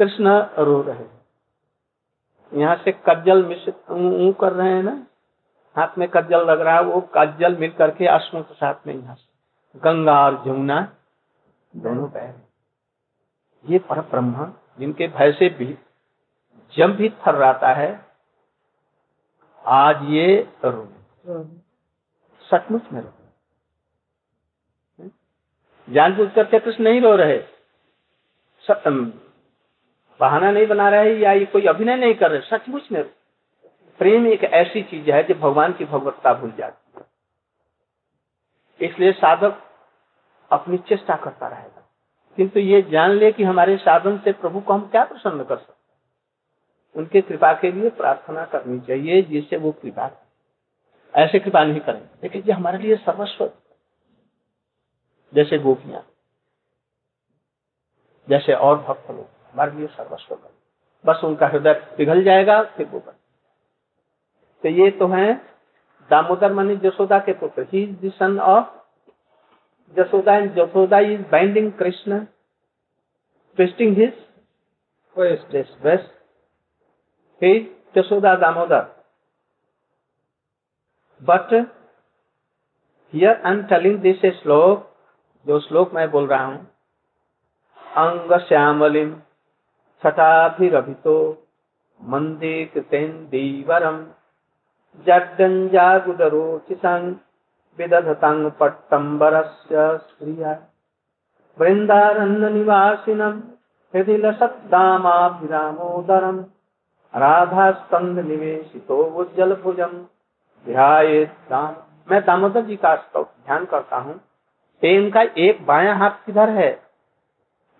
कृष्ण रो रहे। यहाँ से कज्जल मिश्रित कर रहे हैं ना? हाथ में कज्जल लग रहा है वो कज्जल मिल करके अश्मों के साथ में यहाँ से। गंगा और जमुना दोनों बह रहे ये पर ब्रह्म जिनके भय से भी जब भी थर्राता है आज ये रो सचमुच में रो जान जानबूझ करके कृष्ण नहीं रो रहे। बहाना नहीं बना रहे या ये कोई अभिनय नहीं कर रहे, सचमुच में। प्रेम एक ऐसी चीज़ है जो भगवान की भगवत्ता भूल जाती है। इसलिए साधक अपनी चेष्टा करता रहेगा। किंतु ये जान ले कि हमारे साधन से प्रभु को हम क्या प्रसन्न कर सकते उनके कृपा के लिए प्रार्थना करनी चाहिए जिससे वो कृपा ऐसे कृपा नहीं करें। लेकिन ये हमारे लिए सर्वस्व जैसे गोपियाँ, जैसे और भक्त लोग। हमारे लिए सर्वस्व कर बस उनका हृदय पिघल जाएगा, फिर वो बन तो ये तो है दामोदर मनी जसोदा के पुत्र। He is son of Jasoda and Jasoda is binding Krishna, twisting his Jasoda Damodar. But here I am telling this shloka, जो श्लोक मैं बोल रहा हूँ। अंग श्यामलिम छटाभिरभितो मंदे कृतेन्दीवरम जड्डञ्जागुदरोचिसं विदधतं पट्टम्बरस्य श्रिया वृन्दारण्यनिवासिनं हृदि लसद्दामाभिरामोदरम् राधास्कन्ध उज्जल भुजम ध्यायेत मैं दामोदर जी का ध्यान करता हूँ। पेन का एक बाया हाथ किधर है?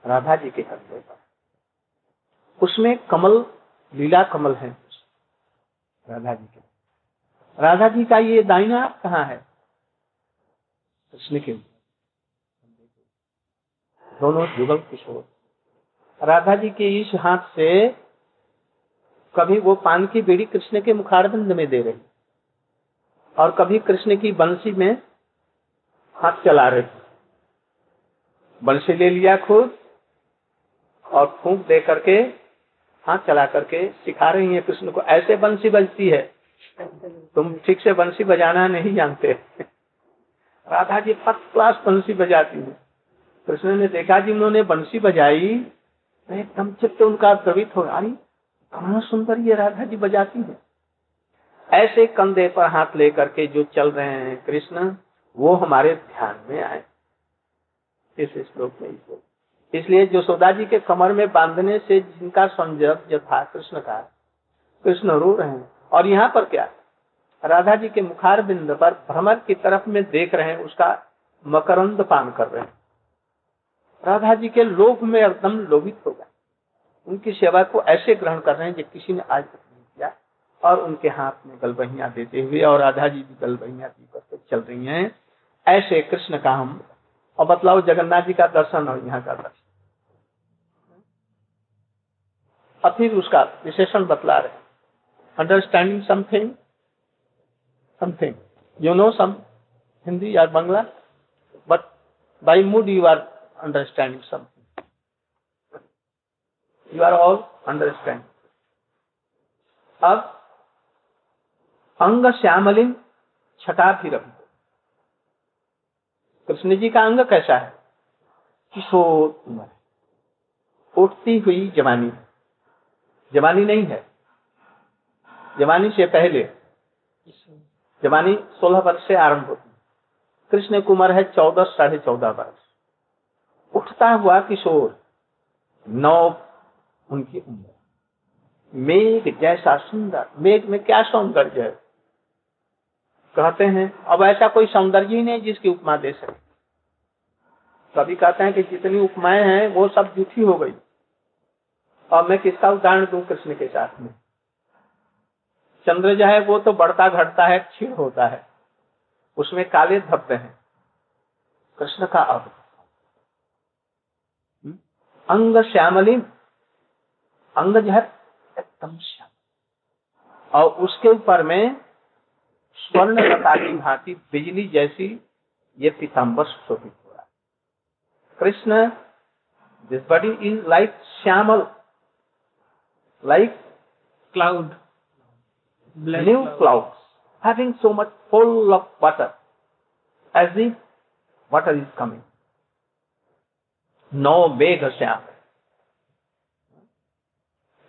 राधा जी के कंधे पर उसमें कमल, लीला कमल है। राधा जी के। राधा जी का ये दाइना कहाँ है? कृष्ण के। दोनों जुगल किशोर। राधा जी के इस हाथ से कभी वो पान की बीड़ी कृष्ण के मुखारबंद में दे रही और कभी कृष्ण की बंसी में हाथ चला रहे बंसी ले लिया खुद और फूंक दे करके हाथ चला करके सिखा रही है कृष्ण को, ऐसे बंसी बजती है। तुम ठीक से बंसी बजाना नहीं जानते। राधा जी फ़र्स्ट क्लास बंसी बजाती है। कृष्ण ने देखा जी, उन्होंने बंसी बजाई। एकदम चित्त उनका द्रवित हो अरे, कहा सुंदर ये राधा जी बजाती है। ऐसे कंधे पर हाथ लेकर के जो चल रहे हैं कृष्ण, वो हमारे ध्यान में आए। इस श्लोक में इसलिए जोशोदा जी के कमर में बांधने से जिनका संजय था कृष्ण का कृष्ण रो रहे हैं। और यहाँ पर क्या? राधा जी के मुखार बिंद पर भ्रमर की तरफ़ में देख रहे हैं, उसका मकरंद पान कर रहे हैं। राधा जी के लोभ में एकदम लोभित हो गए। उनकी सेवा को ऐसे ग्रहण कर रहे हैं जो किसी ने आज तक नहीं किया। और उनके हाथ में गलबहिया देते हुए और राधा जी भी गलबहिया चल रही हैं। ऐसे कृष्ण का हम, और बतलाओ जगन्नाथ जी का दर्शन और यहाँ का दर्शन। और फिर उसका विशेषण बतला रहे understanding something something you know some Hindi या Bangla but by mood you are understanding something you are all understand अब, अंग श्यामलिन छटा फिर कृष्ण जी का अंग कैसा है? किशोर उठती हुई जवानी। जवानी नहीं है। जवानी से पहले, जवानी सोलह वर्ष से आरंभ होती है। कृष्ण कुमार है चौदह, साढ़े चौदह वर्ष। उठता हुआ किशोर, नौ उनकी उम्र। मेघ जैसा सुंदर, मेघ में क्या सौंदर्य है? कहते हैं, अब ऐसा कोई सौंदर्य ही नहीं जिसकी उपमा दे सके। कभी कहते हैं कि जितनी उपमाएँ हैं, वो सब झूठी हो गई। और मैं किसका उदाहरण दू? कृष्ण के साथ में। चंद्र जो है, वो तो बढ़ता घटता है, क्षीण होता है। उसमें काले धब्बे हैं। कृष्ण का अब। हम्म? अंग श्यामली। अंग जो है, एकदम श्याम। और उसके ऊपर में स्वर्ण लता की भांति बिजली जैसी ये पीताम्बर शोभित हो रहा है। Krishna this body is like shyamal like cloud. Black new cloud. clouds having so much full of water as if water is coming. No Megha Shyam.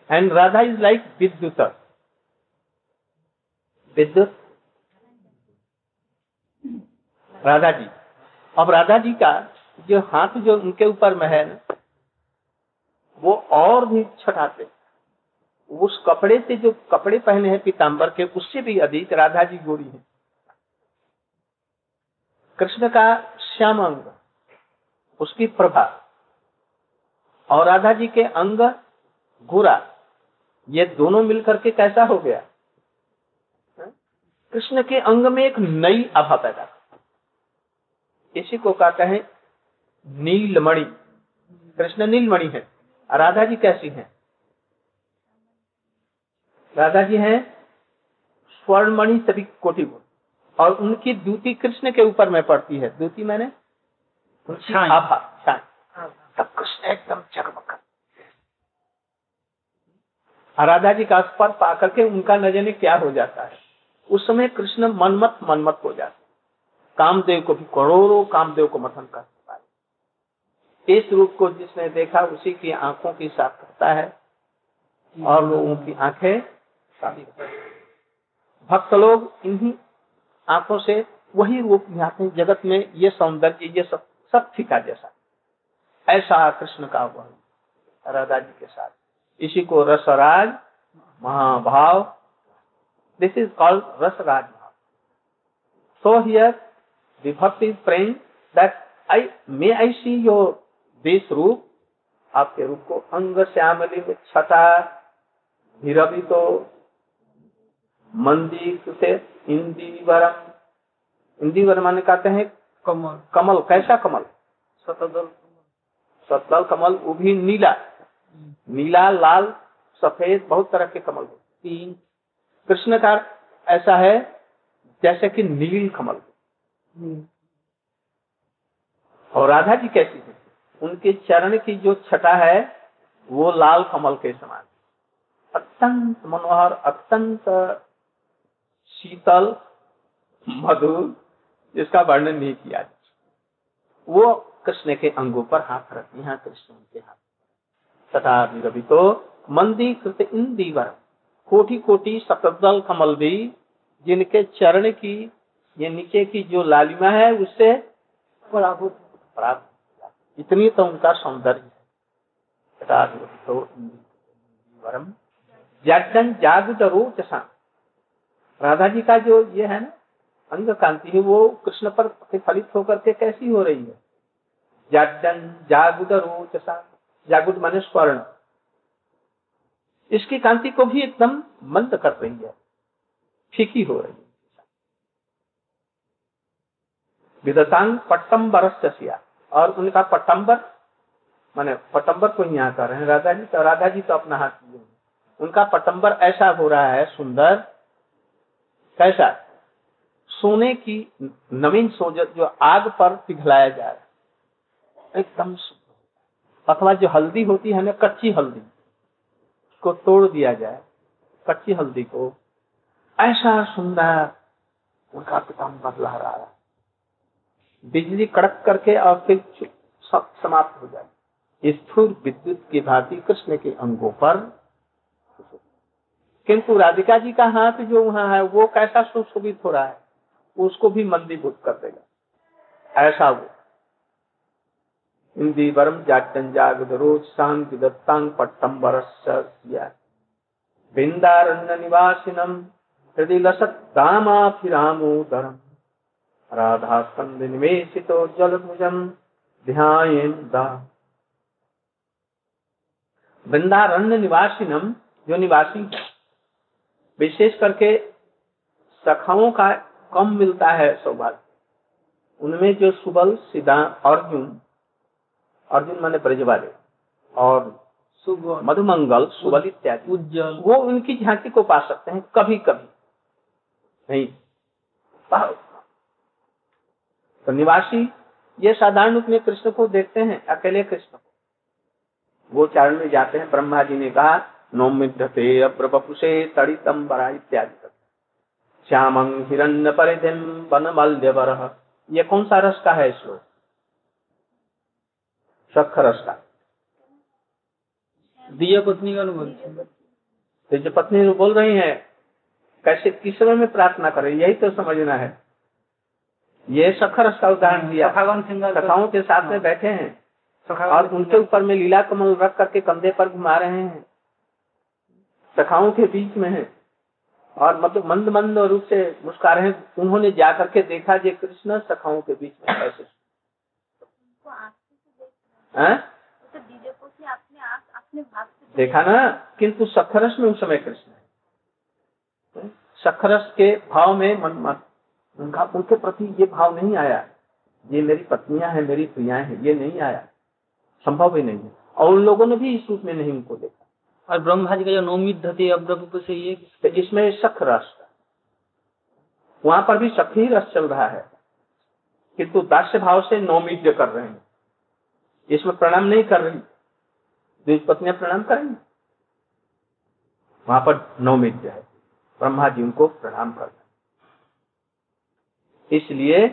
And Radha is like Vidyuta. विद्युत राधा जी अब राधा जी का जो हाथ जो उनके ऊपर में है वो और भी छटाते उस कपड़े से जो कपड़े पहने हैं पीताम्बर के, उससे भी अधिक राधा जी गोरी है। कृष्ण का श्याम अंग उसकी प्रभा और राधा जी के अंग गोरा ये दोनों मिलकर के कैसा हो गया? कृष्ण के अंग में एक नई आभा पैदा इसी को कहते हैं नीलमणि। कृष्ण नीलमणि है। राधा जी कैसी हैं? राधा जी हैं स्वर्णमणि सभी कोटि गुण और उनकी द्यूति कृष्ण के ऊपर में पड़ती है। द्यूति मैंने? आभा तब कृष्ण एकदम चकमक राधा जी का स्पर्श आकर के उनका नज़र में क्या हो जाता है? उस समय कृष्ण मनमत मनमत हो जाते कामदेव को भी करोड़ों कामदेव को मथन कर पाए इस रूप को जिसने देखा उसी की आँखों की साफ़ करता है। और लोगों की आँखें करता भक्त लोग इन्हीं आँखों से वही रूप निहाते जगत में ये सौंदर्य, ये सब सब फीका जैसा। ऐसा कृष्ण का वह राधा जी के साथ। इसी को रसराज महाभाव दिस इज़ कॉल्ड रसराज भाव so here vibhakti prem that I may I see your this roop? आपके रूप को अंग श्यामली धीरवी तो मंदी से इंदीवरम। इंदीवर माने कहते हैं कमल। कमल कैसा कमल? सतदल सतल कमल वो भी नीला। नीला लाल सफ़ेद बहुत तरह के कमल। तीन। कृष्ण का ऐसा है जैसे कि नील कमल। और राधा जी कैसी है? उनके चरण की जो छटा है वो लाल कमल के समान। अत्यंत मनोहर अत्यंत शीतल मधुर जिसका वर्णन नहीं किया वो कृष्ण के अंगों पर हाथ रखती हैं, कृष्ण के हाथ तथा रवि तो मंदी कृत इंदीवर कोटि कोटि सतदल कमल भी, जिनके चरण की, ये नीचे की जो लालिमा है, उससे प्राप्त इतनी तो उनका सौंदर्य है। तथा रवि तो इंदीवरम जागन जागृत रोचसा राधा जी का जो ये है ना अंग कांति है, वो कृष्ण पर प्रतिफलित होकर के कैसी हो रही है? जागुद जागुद माने स्वर्ण इसकी कांति को भी एकदम मंद कर रही है। फीकी हो रही है। विदतांग पट्टम्बर और उनका पट्टम्बर माने पटम्बर को यहाँ कर रहे हैं राधा जी तो राधा जी तो अपना हाथ लिए उनका पटम्बर ऐसा हो रहा है, सुंदर कैसा? सोने की नवीन सोजत जो आग पर पिघलाया जा रहा एकदम अथवा जो हल्दी होती है ना कच्ची हल्दी को तोड़ दिया जाए, कच्ची हल्दी को। ऐसा सुंदर उनका पिताम्बर लहरा रहा है। बिजली कड़क करके और फिर सब समाप्त हो जाए। स्फूर विद्युत की भांति कृष्ण के अंगों पर किंतु राधिका जी का हाथ जो वहाँ है, वो कैसा सुशोभित हो रहा है, उसको भी मंदीभूत कर देगा। ऐसा वो। हिंदी वरम जाटन जागद रोज शांति दत्तांग पट्टम बिंदारण्य निवासिनम हृदय लसत दामाभिरामोदरम राधा स्कंद ध्यान वृंदारण्य निवासिनम, जो निवासी है विशेष करके सखाओं का कम मिलता है सौभाग्य। उनमें जो सुबल सिद्धा अर्जुन अर्जुन माने ब्रज वाले और सुबह मधुमंगल सुबल इत्यादि उज्जवल। वो उनकी झांकी को पा सकते हैं कभी कभी नहीं। तो निवासी ये साधारण रूप में कृष्ण को देखते हैं अकेले कृष्ण को। वो चारण में जाते हैं ब्रह्मा जी ने कहा नौमिध्यते अब्रवपुषे तड़ितम बरा इत्यादि श्यामं हिरण्य परिधिम वन ये कौन सा रस का है श्लोक सख रस का। दिया पत्नी का अनुभव तो जो पत्नी बोल रही है कैसे किस समय में प्रार्थना करें? यही तो समझना है। ये सखर का उदाहरण दिया। सिंगर सखाओं के साथ में बैठे हैं। और उनके ऊपर में लीला कमल रख करके कंधे पर घुमा रहे हैं। सखाओं के बीच में है। और मतलब मंद मंद रूप से मुस्का रहे हैं। उन्होंने जा करके देखा जे कृष्ण सखाओं के बीच में कैसे देखा ना? किंतु सखरस में उस समय कृष्ण है। सखरस के भाव में मन मन उनका उनके प्रति ये भाव नहीं आया। ये मेरी पत्नियाँ हैं मेरी प्रियाएँ हैं ये नहीं आया। संभव ही नहीं है। और उन लोगों ने भी इस रूप में नहीं उनको देखा। और ब्रह्मा जी का जो नौमी धती अब्रप से ये तो इसमें सख रस वहाँ पर भी सखी रस चल रहा है। किंतु दास्य भाव से नौमिद्य कर रहे हैं। इसमें प्रणाम नहीं कर रही। द्विज पत्नियाँ प्रणाम करेंगे। वहाँ पर नौमिद्य है। ब्रह्मा जी उनको प्रणाम कर इसलिए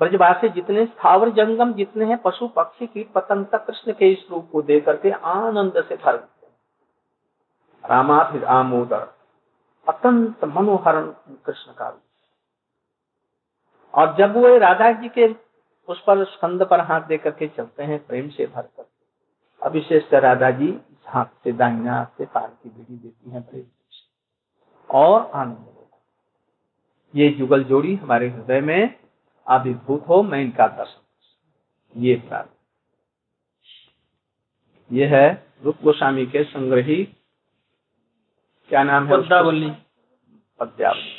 ब्रजवासी जितने स्थावर जंगम, जितने हैं पशु पक्षी, कीट पतंग तक कृष्ण के इस रूप को देख करके आनंद से भर रामा फिर अत्यंत मनोहरण कृष्ण का और जब वो राधा जी के उस पर स्कंद पर हाथ दे करके चलते हैं, प्रेम से भर कर विशेषकर राधा जी हाथ से दाहिना हाथ से पार की बीड़ी देती हैं प्रेम और आनंद ये जुगल जोड़ी हमारे हृदय में अभिभूत हो, मैं इनका दर्शन ये प्रार्थना ये है रूप गोस्वामी के संग्रही क्या नाम है पद्मावली Padyavali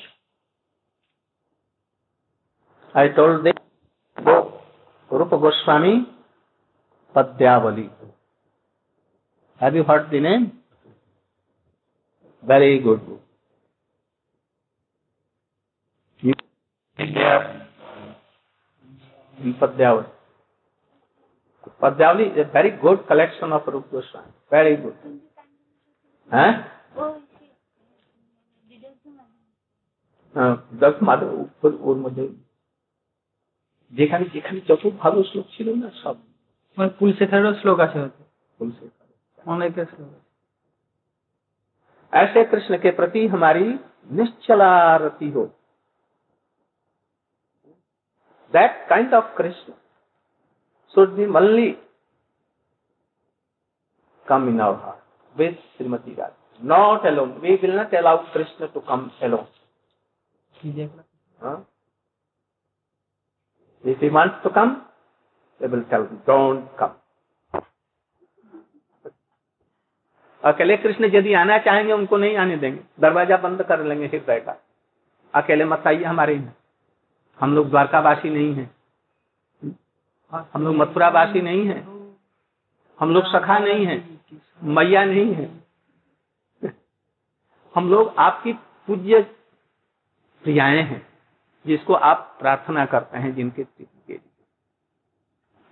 I told they Rup Goswami Padyavali have you heard the name very good Padyavali Padyavali is a very good collection of Rup Goswami. Very good. हैं? দশ মাদক উপর ওর মধ্যে যেখানে যেখানে যত ভালো শ্লোক ছিল না সব মানে কুল শেখারেরও শ্লোক আছে হয়তো तुलसी অনেকের শ্লোক আছে ऐसे कृष्ण के प्रति हमारी निश्चला रति हो that kind of Krishna should be Malli come in our heart with Shrimati Radha not alone we will not allow Krishna to come alone कीजिए Huh? If he wants to come, they will tell him, don't come. अकेले कृष्ण यदि आना चाहेंगे उनको नहीं आने देंगे। दरवाज़ा बंद कर लेंगे हृदय का। अकेले मत आइए हमारे यहाँ। हम लोग द्वारकावासी नहीं है। हम लोग मथुरावासी नहीं है। हम लोग सखा नहीं है। मैया नहीं है। हम लोग आपकी पूज्य प्रियाएँ हैं, जिसको आप प्रार्थना करते हैं जिनके के लिए।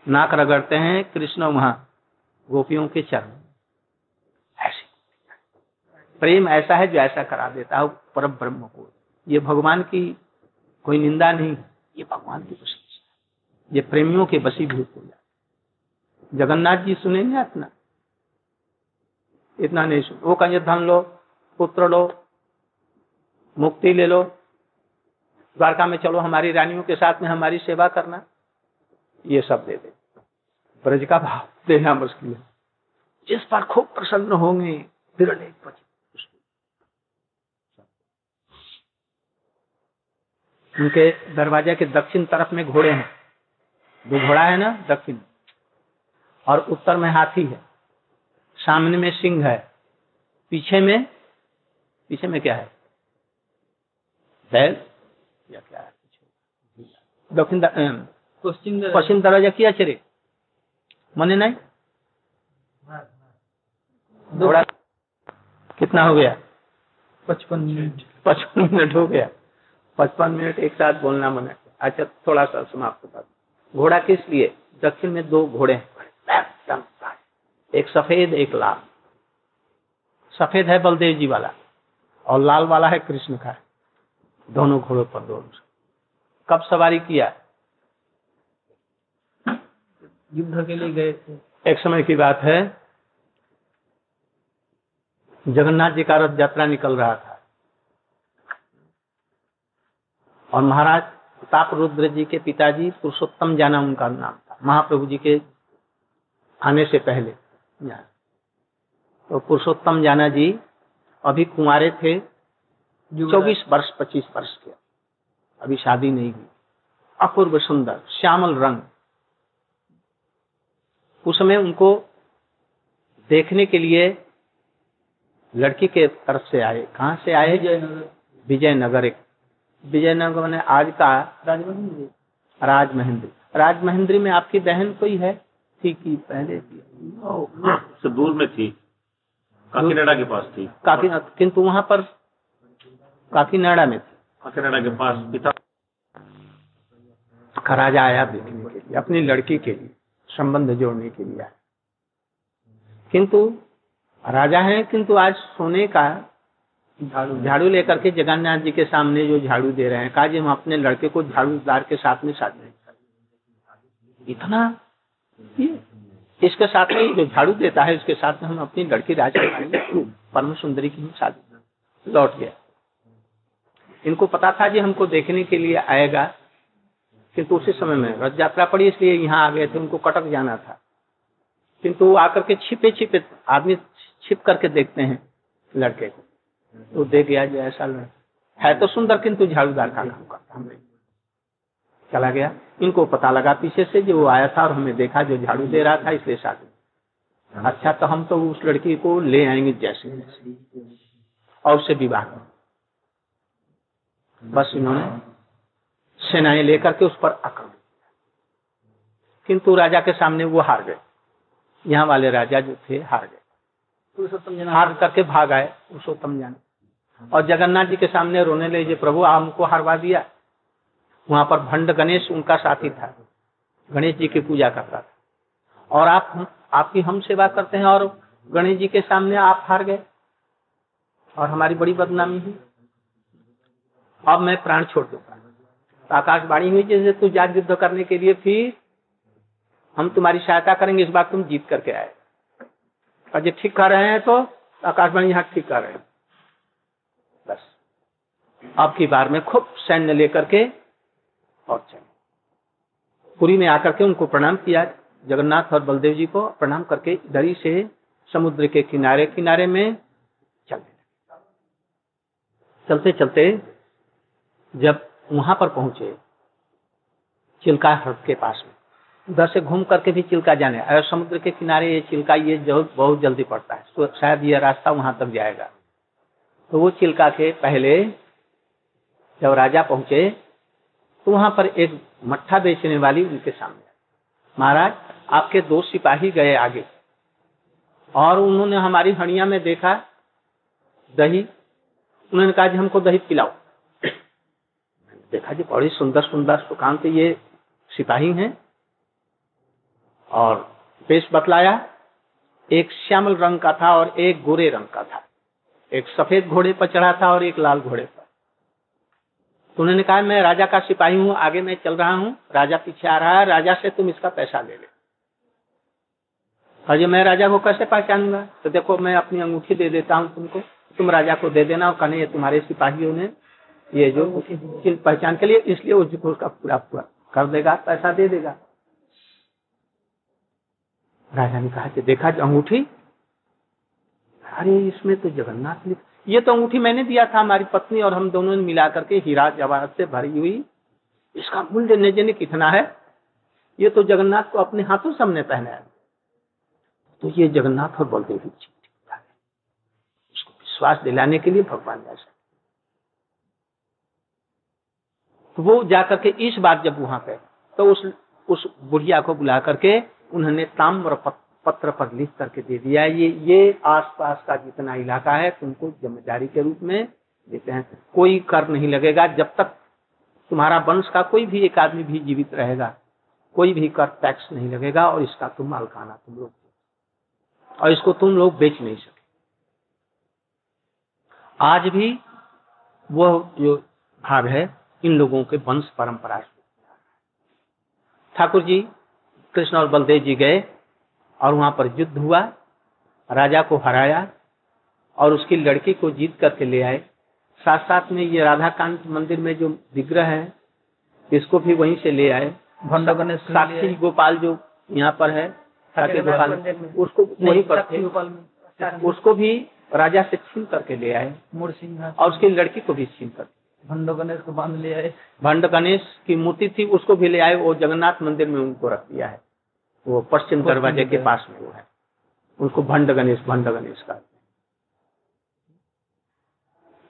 नाक रगड़ते हैं कृष्ण वहाँ गोपियों के चरण। प्रेम ऐसा है जो ऐसा करा देता है पर ब्रह्म को। ये भगवान की कोई निंदा नहीं, ये भगवान की प्रशंसा ये प्रेमियों के बसीभूत हो जाते जगन्नाथ जी सुनेंगे इतना इतना नहीं सुन। वो कहेंगे धन लो, पुत्र लो, मुक्ति ले लो। द्वारका में चलो, हमारी रानियों के साथ में हमारी सेवा करना। ये सब दे दे। ब्रज का भाव देना मुश्किल है जिस पर खूब प्रसन्न होंगे क्वचित उनके दरवाजे के दक्षिण तरफ़ में घोड़े हैं। दो घोड़ा है ना, दक्षिण। और उत्तर में हाथी है। सामने में सिंह है। पीछे में पीछे में क्या है? बैल। या क्या दक्षिण पश्चिम अं, पश्चिम दरवाज़ा किया चरे मने नहीं थोड़ा कितना हो गया? पचपन मिनट। पचपन मिनट हो गया। पचपन मिनट एक साथ बोलना मना। अच्छा थोड़ा सा समाप्त कर घोड़ा किस लिए? दक्षिण में दो घोड़े हैं। एक सफ़ेद एक लाल। सफ़ेद है बलदेव जी वाला। और लाल वाला है कृष्ण का। दोनों घोड़ों पर दोनों कब सवारी किया? युद्ध के लिए गए थे। एक समय की बात है जगन्नाथ जी का रथ यात्रा निकल रहा था। और महाराज प्रताप रुद्र जी के पिताजी पुरुषोत्तम जाना उनका नाम था। महाप्रभु जी के आने से पहले। तो पुरुषोत्तम जाना जी अभी कुंवारे थे। चौबीस वर्ष पच्चीस वर्ष के। अभी शादी नहीं हुई। अपूर्व सुंदर श्यामल रंग। उस समय उनको देखने के लिए लड़की के तरफ़ से आए। कहाँ से आए? विजयनगर। एक। विजयनगर मैंने आज का राजमहल राजमहेंद्री। राजमहेंद्री में आपकी बहन कोई है? थी कि पहले थी दूर में थी। काकीनाडा के पास थी। काकी किंतु वहाँ पर काकीनाडा में थी। काकीनाडा के पास पिता का राजा आया देखने के लिए अपनी लड़की के लिए संबंध जोड़ने के लिए आया। किंतु राजा है किंतु आज सोने का झाड़ू झाड़ू लेकर के जगन्नाथ जी के सामने जो झाड़ू दे रहे हैं कहा जी हम अपने लड़के को झाड़ूदार के साथ में शादी नहीं इतना? इसके साथ में जो झाड़ू देता है उसके साथ में हम अपनी लड़की राजकुमारी परम सुंदरी की हम शादी लौट गया इनको पता था जी हमको देखने के लिए आएगा, किंतु उसी समय में रथ यात्रा पड़ी, इसलिए यहाँ आ गए थे, उनको कटक जाना था। किंतु आकर के छिपे छिपे आदमी छिप करके देखते हैं लड़के को। तो देख गया जो, ऐसा लड़का है तो सुंदर, किंतु झाड़ूदार का काम करता हमने चला गया। इनको पता लगा पीछे से जो आया था और हमें देखा, जो झाड़ू दे रहा था, इसलिए साथ अच्छा तो हम तो उस लड़की को ले आएँगे जैसे और उससे विवाह बस इन्होंने सेनाएँ लेकर के उस पर आक्रमण किया। किंतु राजा के सामने वो हार गए। यहाँ वाले राजा जो थे हार गए। पुरुषोत्तम हार करके भाग आए पुरुषोत्तम जाने और जगन्नाथ जी के सामने रोने लगे प्रभु आप हमको हारवा दिया। वहाँ पर भंड गणेश उनका साथी था। गणेश जी की पूजा करता था। और आप हम आपकी हम सेवा करते हैं और गणेश जी के सामने आप हार गए। और हमारी बड़ी बदनामी हुई। अब मैं प्राण छोड़ दूँगा। तो आकाशवाणी हुई जैसे तू जा युद्ध करने के लिए फिर हम तुम्हारी सहायता करेंगे, इस बार तुम जीत करके आए। और जो ठीक कर रहे हैं तो आकाशवाणी यहाँ ठीक कर रहे हैं। बस। अब की बार में खूब सैन्य लेकर के और चले। पुरी में आकर के उनको प्रणाम किया। जगन्नाथ और बलदेव जी को प्रणाम करके ही से समुद्र के किनारे किनारे में चलने चलते। चलते जब वहाँ पर पहुँचे, चिल्का हृद के पास में। उधर से घूम करके भी चिल्का जाने। और समुद्र के किनारे ये चिल्का, ये बहुत जल्दी पड़ता है तो शायद ये रास्ता वहाँ तक जाएगा। तो वो चिल्का के पहले जब राजा पहुँचे तो वहाँ पर एक मट्ठा बेचने वाली उनके सामने। महाराज, आपके दो सिपाही गए आगे, और उन्होंने हमारी हड़िया में देखा, दही। उन्होंने कहा हमको दही पिलाओ। देखा जी, बड़ी सुंदर सुंदर सुकांत ये सिपाही हैं। और पेश बतलाया, एक श्यामल रंग का था और एक गोरे रंग का था। एक सफ़ेद घोड़े पर चढ़ा था और एक लाल घोड़े पर। तो उन्होंने कहा, मैं राजा का सिपाही हूँ, आगे मैं चल रहा हूँ। राजा पीछे आ रहा है, राजा से तुम इसका पैसा ले ले। अजय मैं राजा को कैसे पहचानूँगा? तो देखो, मैं अपनी अंगूठी दे देता हूँ तुमको। तुम राजा को दे देना और कहने ये तुम्हारे सिपाहियों ने ये जो पहचान के लिए, इसलिए उसको उसका पूरा पूरा कर देगा, पैसा दे देगा। राजा ने कहा कि देखा अंगूठी, अरे इसमें तो जगन्नाथ लिख, ये तो अंगूठी मैंने दिया था, हमारी पत्नी और हम दोनों ने मिला करके हीरा जवाहर से भरी हुई। इसका मूल्य न कितना है। ये तो जगन्नाथ को अपने हाथों से हमने पहनाया तो ये जगन्नाथ और बलदेव जी उसको विश्वास दिलाने के लिए भगवान ऐसा तो वो जाकर के इस बार जब वहाँ पे तो उस उस बुढ़िया को बुला करके उन्होंने ताम्र पत्र पर लिख करके दे दिया ये ये आसपास का जितना इलाका है तुमको ज़िम्मेदारी के रूप में देते हैं। कोई कर नहीं लगेगा, जब तक तुम्हारा वंश का कोई भी एक आदमी भी जीवित रहेगा, कोई भी कर टैक्स नहीं लगेगा और इसका तुम मालकाना तुम लोग। और इसको तुम लोग बेच नहीं सके। आज भी वह जो भाव है इन लोगों के वंश परंपरा से। ठाकुर जी कृष्ण और बलदेव जी गए और वहाँ पर युद्ध हुआ राजा को हराया और उसकी लड़की को जीत करके ले आए। साथ साथ में ये राधा कांत मंदिर में जो विग्रह है इसको भी वहीं से ले आए। साक्षी गोपाल जो यहाँ पर है साक्षी गोपाल उसको वहीं पर थे। उसको भी राजा से छीन करके ले आए। और उसकी लड़की को भी छीन कर भंड गणेश को बाँध ले आए भंड गणेश की मूर्ति थी उसको भी ले आए वो जगन्नाथ मंदिर में उनको रख दिया है। वो पश्चिम दरवाजे के पास में वो है। उनको भंड गणेश भंड गणेश का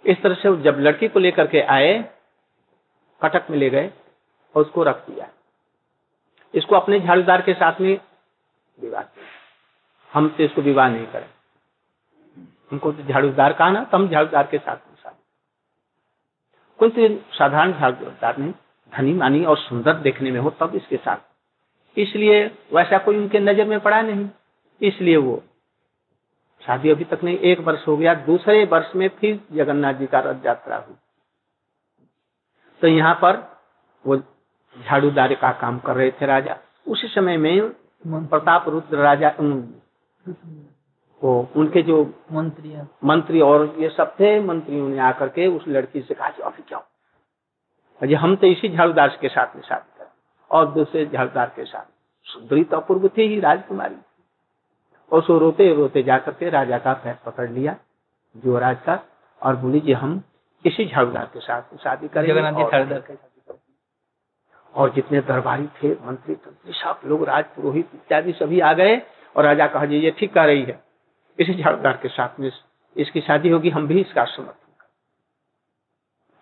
इस तरह से जब लड़की को लेकर के आए कटक में ले गए और उसको रख दिया। इसको अपने झाड़ूदार के साथ में विवाह किया। हम तो इसको विवाह नहीं करें। हमको तो झाड़ूदार कहा ना तो हम झाड़ूदार के साथ कोई तो साधारण झाड़ूदार नहीं। धनी, मानी और सुंदर देखने में हो तब इसके साथ। इसलिए वैसा कोई उनके नज़र में पड़ा नहीं। इसलिए वो शादी अभी तक नहीं, एक वर्ष हो गया, दूसरे वर्ष में फिर जगन्नाथ जी का रथ यात्रा हुई। तो यहाँ पर वो झाड़ूदार का काम कर रहे थे राजा। उसी समय में प्रताप रुद्र राजा वो उनके जो मंत्री मंत्री और ये सब थे मंत्रियों ने आकर के उस लड़की से कहा कि अभी क्या अजय हम तो इसी झाड़ूदार के साथ में शादी करें और दूसरे झाड़ूदार के साथ। सुंदरी तो अपूर्व थी ही राजकुमारी। और सो रोते रोते जाकर के राजा का पैर पकड़ लिया युवराज का और बोली जी हम इसी झाड़ूदार के साथ शादी करेंगे जी और- जितने दरबारी थे मंत्री तंत्री सब लोग राज पुरोहित इत्यादि सभी आ गए और राजा कहा जी ये ठीक कर रही है। इसी झाड़ूदार के साथ में इसकी शादी होगी, हम भी इसका समर्थन करें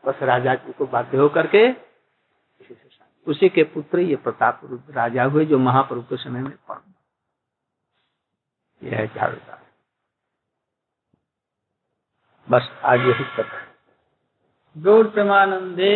बस राजा जी को बाध्य होकर के उसी के पुत्र ये प्रताप रुद्र राजा हुए जो महाप्रभु के समय में परम यह झाड़ूदार बस आज यही तक गौर प्रेमानंदे।